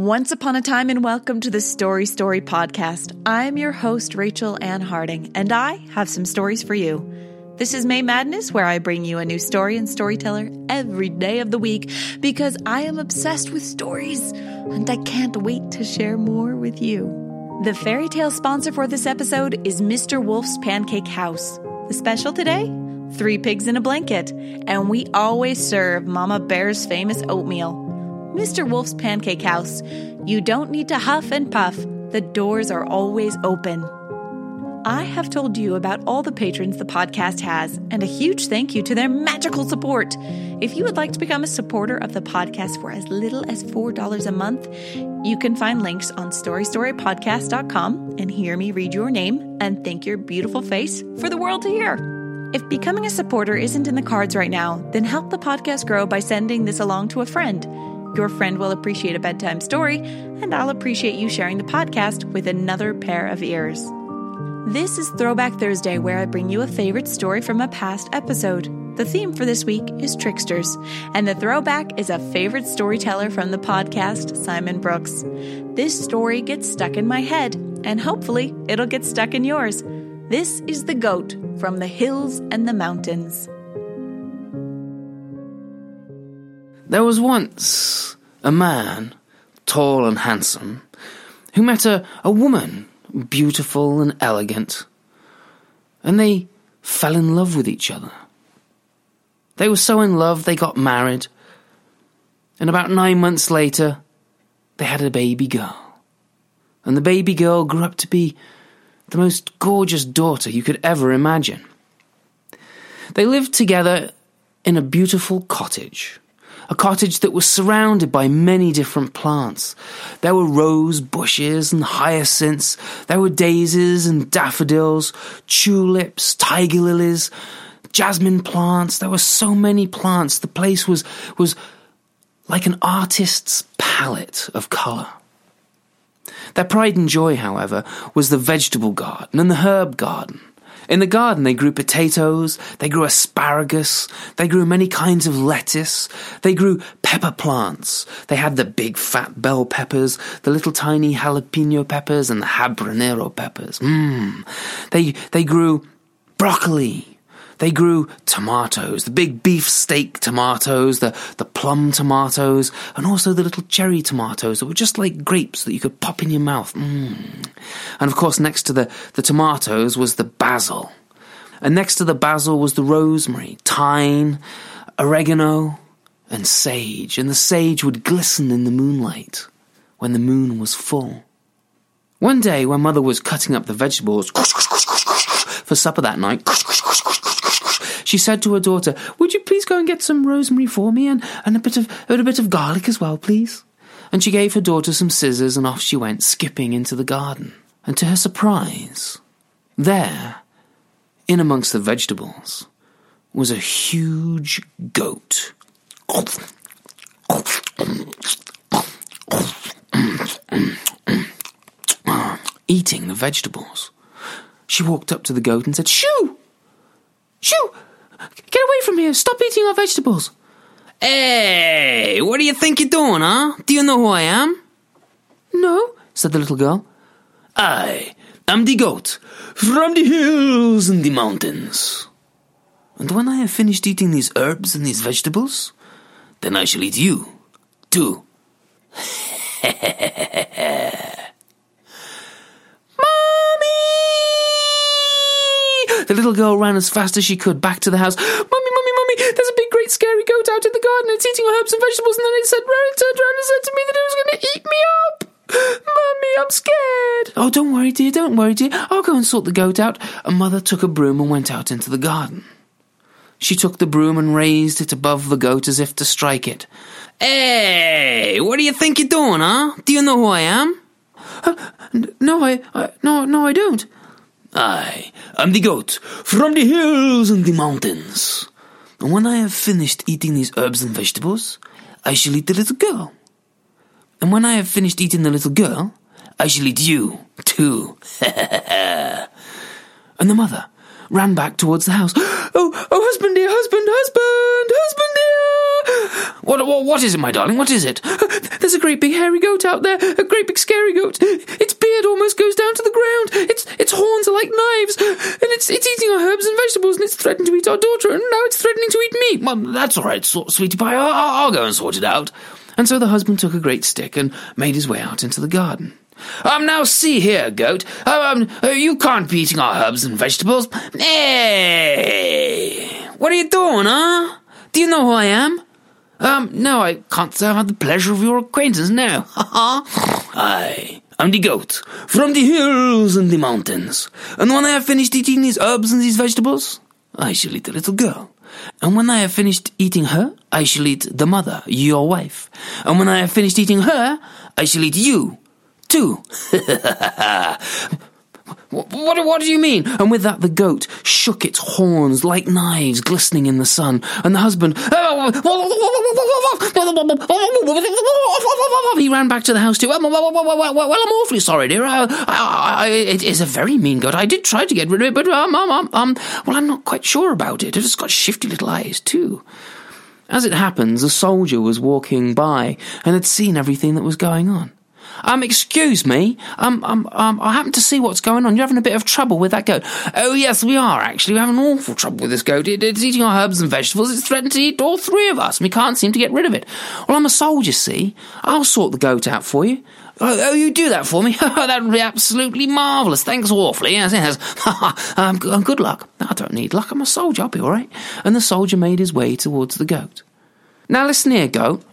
Once upon a time, and welcome to the Story Story podcast. I'm your host, Rachel Ann Harding, and I have some stories for you. This is May Madness, where I bring you a new story and storyteller every day of the week because I am obsessed with stories and I can't wait to share more with you. The fairy tale sponsor for this episode is Mr. Wolf's Pancake House. The special today? Three pigs in a blanket, and we always serve Mama Bear's famous oatmeal. Mr. Wolf's Pancake House. You don't need to huff and puff, the doors are always open. I have told you about all the patrons the podcast has, and a huge thank you to their magical support. If you would like to become a supporter of the podcast for as little as $4 a month, you can find links on storystorypodcast.com and hear me read your name and thank your beautiful face for the world to hear. If becoming a supporter isn't in the cards right now, then help the podcast grow by sending this along to a friend. Your friend will appreciate a bedtime story, and I'll appreciate you sharing the podcast with another pair of ears. This is Throwback Thursday, where I bring you a favorite story from a past episode. The theme for this week is Tricksters, and the throwback is a favorite storyteller from the podcast, Simon Brooks. This story gets stuck in my head, and hopefully it'll get stuck in yours. This is The Goat from the Hills and the Mountains. There was once a man, tall and handsome, who met a, a woman, beautiful and elegant, and they fell in love with each other. They were so in love they got married, and about nine months later, they had a baby girl. And the baby girl grew up to be the most gorgeous daughter you could ever imagine. They lived together in a beautiful cottage a cottage that was surrounded by many different plants. There were rose bushes and hyacinths, there were daisies and daffodils, tulips, tiger lilies, jasmine plants. There were so many plants. The place was, was like an artist's palette of colour. Their pride and joy, however, was the vegetable garden and the herb garden. In the garden, they grew potatoes, they grew asparagus, they grew many kinds of lettuce, they grew pepper plants. They had the big fat bell peppers, the little tiny jalapeno peppers, and the habanero peppers. Mmm. They, they grew broccoli, they grew tomatoes, the big beefsteak tomatoes, the, the plum tomatoes, and also the little cherry tomatoes that were just like grapes that you could pop in your mouth. Mm. And of course, next to the, the tomatoes was the basil. And next to the basil was the rosemary, thyme, oregano, and sage. And the sage would glisten in the moonlight when the moon was full. One day, when mother was cutting up the vegetables for supper that night, she said to her daughter, Would you please go and get some rosemary for me and, and a bit of and a bit of garlic as well, please? And she gave her daughter some scissors and off she went, skipping into the garden. And to her surprise, there, in amongst the vegetables, was a huge goat. Eating the vegetables. She walked up to the goat and said, Shoo! Shoo! Away from here! Stop eating our vegetables! Hey, what do you think you're doing, huh? Do you know who I am? No, said the little girl. I am the goat from the hills and the mountains. And when I have finished eating these herbs and these vegetables, then I shall eat you, too. Mommy! The little girl ran as fast as she could back to the house. Mummy, mummy, mummy, there's a big, great, scary goat out in the garden. It's eating herbs and vegetables. And then it said, it turned around and said to me that it was going to eat me up. Mummy, I'm scared. Oh, don't worry, dear, don't worry, dear. I'll go and sort the goat out. And mother took a broom and went out into the garden. She took the broom and raised it above the goat as if to strike it. Hey, what do you think you're doing, huh? Do you know who I am? uh, no, I, I, no, no, I don't. I am the goat from the hills and the mountains. And when I have finished eating these herbs and vegetables, I shall eat the little girl. And when I have finished eating the little girl, I shall eat you, too. and the mother ran back towards the house. Oh, oh, husband dear, husband, husband, husband dear! What, what, what is it, my darling? What is it? There's a great big hairy goat out there, a great big scary goat. Its beard almost goes down to the ground. Its its horns are like knives, and it's it's eating our herbs and threatened to eat our daughter, and now it's threatening to eat me. Well, that's all right, so, sweetie pie. I'll, I'll go and sort it out. And so the husband took a great stick and made his way out into the garden. Um, now see here, goat. Um, uh, you can't be eating our herbs and vegetables. Hey! What are you doing, huh? Do you know who I am? Um, no, I can't say I've had the pleasure of your acquaintance now. Ha ha. I am the goat from the hills and the mountains. And when I have finished eating these herbs and these vegetables, I shall eat the little girl. And when I have finished eating her, I shall eat the mother, your wife. And when I have finished eating her, I shall eat you, too. What, what, do you mean? And with that, the goat shook its horns like knives glistening in the sun, and the husband. He ran back to the house too. Well, I'm awfully sorry, dear. I, I, I, it is a very mean goat. I did try to get rid of it, but um, um, um, um, well, I'm not quite sure about it. It's got shifty little eyes too. As it happens, a soldier was walking by and had seen everything that was going on. Um, excuse me. Um, um, um, I happen to see what's going on. You're having a bit of trouble with that goat. Oh, yes, we are, actually. We're having awful trouble with this goat. It, it's eating our herbs and vegetables. It's threatened to eat all three of us, and we can't seem to get rid of it. Well, I'm a soldier, see? I'll sort the goat out for you. Oh, oh you do that for me? that would be absolutely marvellous. Thanks awfully. Yes, yes. um, good luck. I don't need luck. I'm a soldier. I'll be all right. And the soldier made his way towards the goat. Now listen here, goat.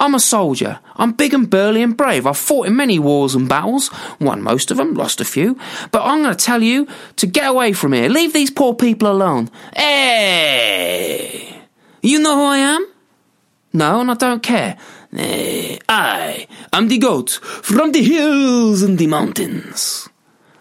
I'm a soldier. I'm big and burly and brave. I've fought in many wars and battles, won most of them, lost a few. But I'm going to tell you to get away from here. Leave these poor people alone. Hey! You know who I am? No, and I don't care. Hey, I am the goat from the hills and the mountains.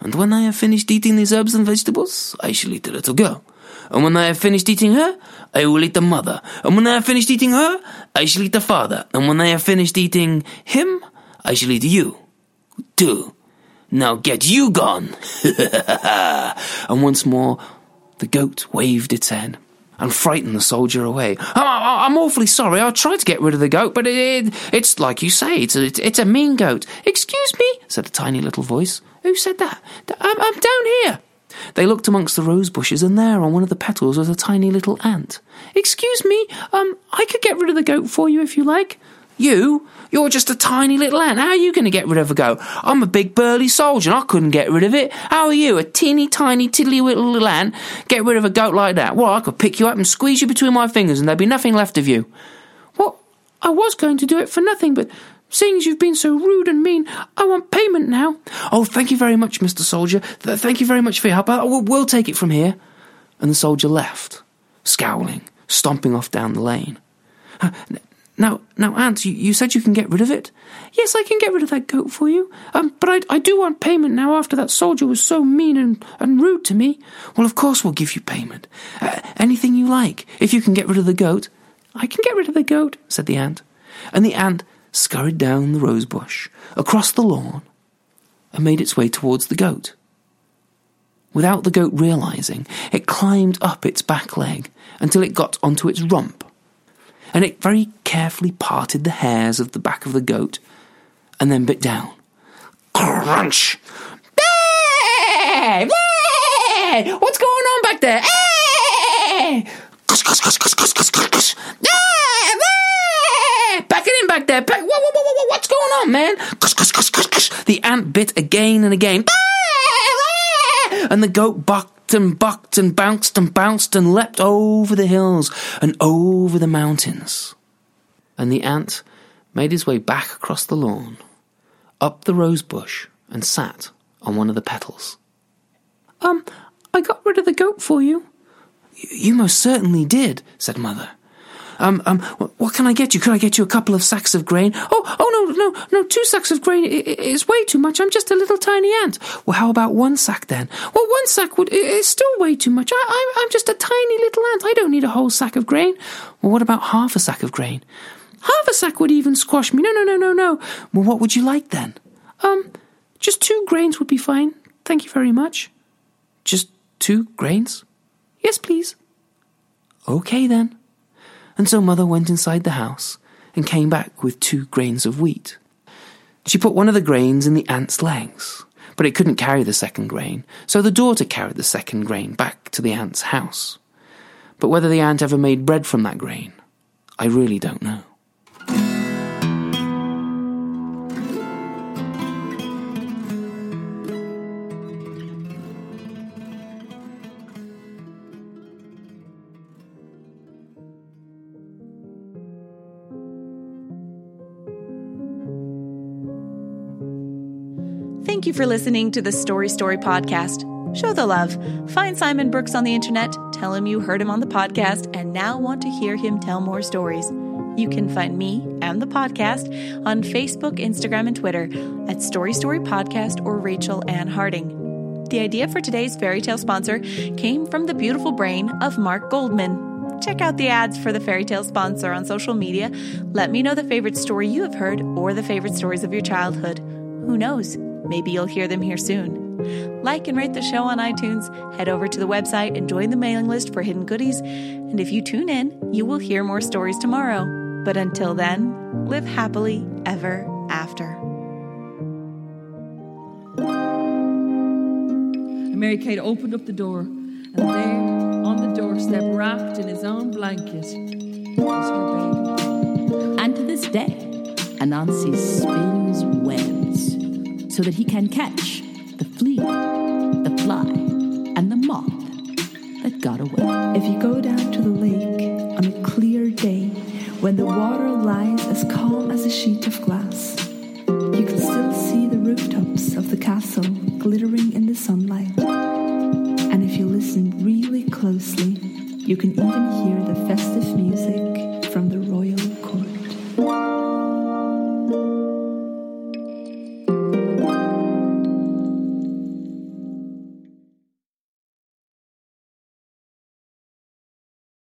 And when I have finished eating these herbs and vegetables, I shall eat the little girl. And when I have finished eating her, I will eat the mother. And when I have finished eating her, I shall eat the father. And when I have finished eating him, I shall eat you. Too. Now get you gone. and once more, the goat waved its head and frightened the soldier away. Oh, I'm, I'm awfully sorry. I tried to get rid of the goat, but it, it, it's like you say, it's a, it's a mean goat. Excuse me, said a tiny little voice. Who said that? I'm, I'm down here. They looked amongst the rose bushes, and there on one of the petals was a tiny little ant. Excuse me, um, I could get rid of the goat for you if you like. You? You're just a tiny little ant. How are you going to get rid of a goat? I'm a big burly soldier and I couldn't get rid of it. How are you, a teeny tiny tiddly little, ant, get rid of a goat like that? Well, I could pick you up and squeeze you between my fingers and there'd be nothing left of you. Well, I was going to do it for nothing, but Seeing as you've been so rude and mean, I want payment now. Oh, thank you very much, Mr. Soldier. Th- thank you very much for your help. I- we'll, we'll take it from here. And the soldier left, scowling, stomping off down the lane. Uh, now, now, Ant, you, you, said you can get rid of it? Yes, I can get rid of that goat for you. Um, but I, I do want payment now after that soldier was so mean and, and rude to me. Well, of course we'll give you payment. Uh, anything you like, if you can get rid of the goat. I can get rid of the goat, said the ant. And the ant scurried down the rosebush, across the lawn, and made its way towards the goat. Without the goat realizing, it climbed up its back leg until it got onto its rump, and it very carefully parted the hairs of the back of the goat and then bit down. Crunch! What's going on back there? Back whoa, whoa, whoa, whoa, what's going on, man? The ant bit again and again. And the goat bucked and bucked and bounced and bounced and leapt over the hills and over the mountains. And the ant made his way back across the lawn, up the rose bush, and sat on one of the petals. Um, I got rid of the goat for you. You most certainly did, said Mother. Um, um, what can I get you? Could I get you a couple of sacks of grain? Oh, oh, no, no, no, two sacks of grain is way too much. I'm just a little tiny ant. Well, how about one sack then? Well, one sack would, is still way too much. I, I'm just a tiny little ant. I don't need a whole sack of grain. Well, what about half a sack of grain? Half a sack would even squash me. No, no, no, no, no. Well, what would you like then? Um, just two grains would be fine. Thank you very much. Just two grains? Yes, please. Okay then. And so mother went inside the house and came back with two grains of wheat. She put one of the grains in the ant's legs, but it couldn't carry the second grain, so the daughter carried the second grain back to the ant's house. But whether the ant ever made bread from that grain, I really don't know. For listening to the Story Story podcast. Show the love. Find Simon Brooks on the internet, tell him you heard him on the podcast, and now want to hear him tell more stories. You can find me and the podcast on Facebook, Instagram, and Twitter at Story Story Podcast or Rachel Ann Harding. The idea for today's fairy tale sponsor came from the beautiful brain of Mark Goldman. Check out the ads for the fairy tale sponsor on social media. Let me know the favorite story you have heard or the favorite stories of your childhood. Who knows? Maybe you'll hear them here soon. Like and rate the show on iTunes, head over to the website and join the mailing list for hidden goodies. And if you tune in, you will hear more stories tomorrow. But until then, live happily ever after. And Mary Kate opened up the door, and there on the doorstep, wrapped in his own blanket, was her baby. And to this day, Anansi spins webs so that he can catch the flea, the fly, and the moth that got away. If you go down to the lake on a clear day when the water lies as calm as a sheet of glass, you can still see the rooftops of the castle glittering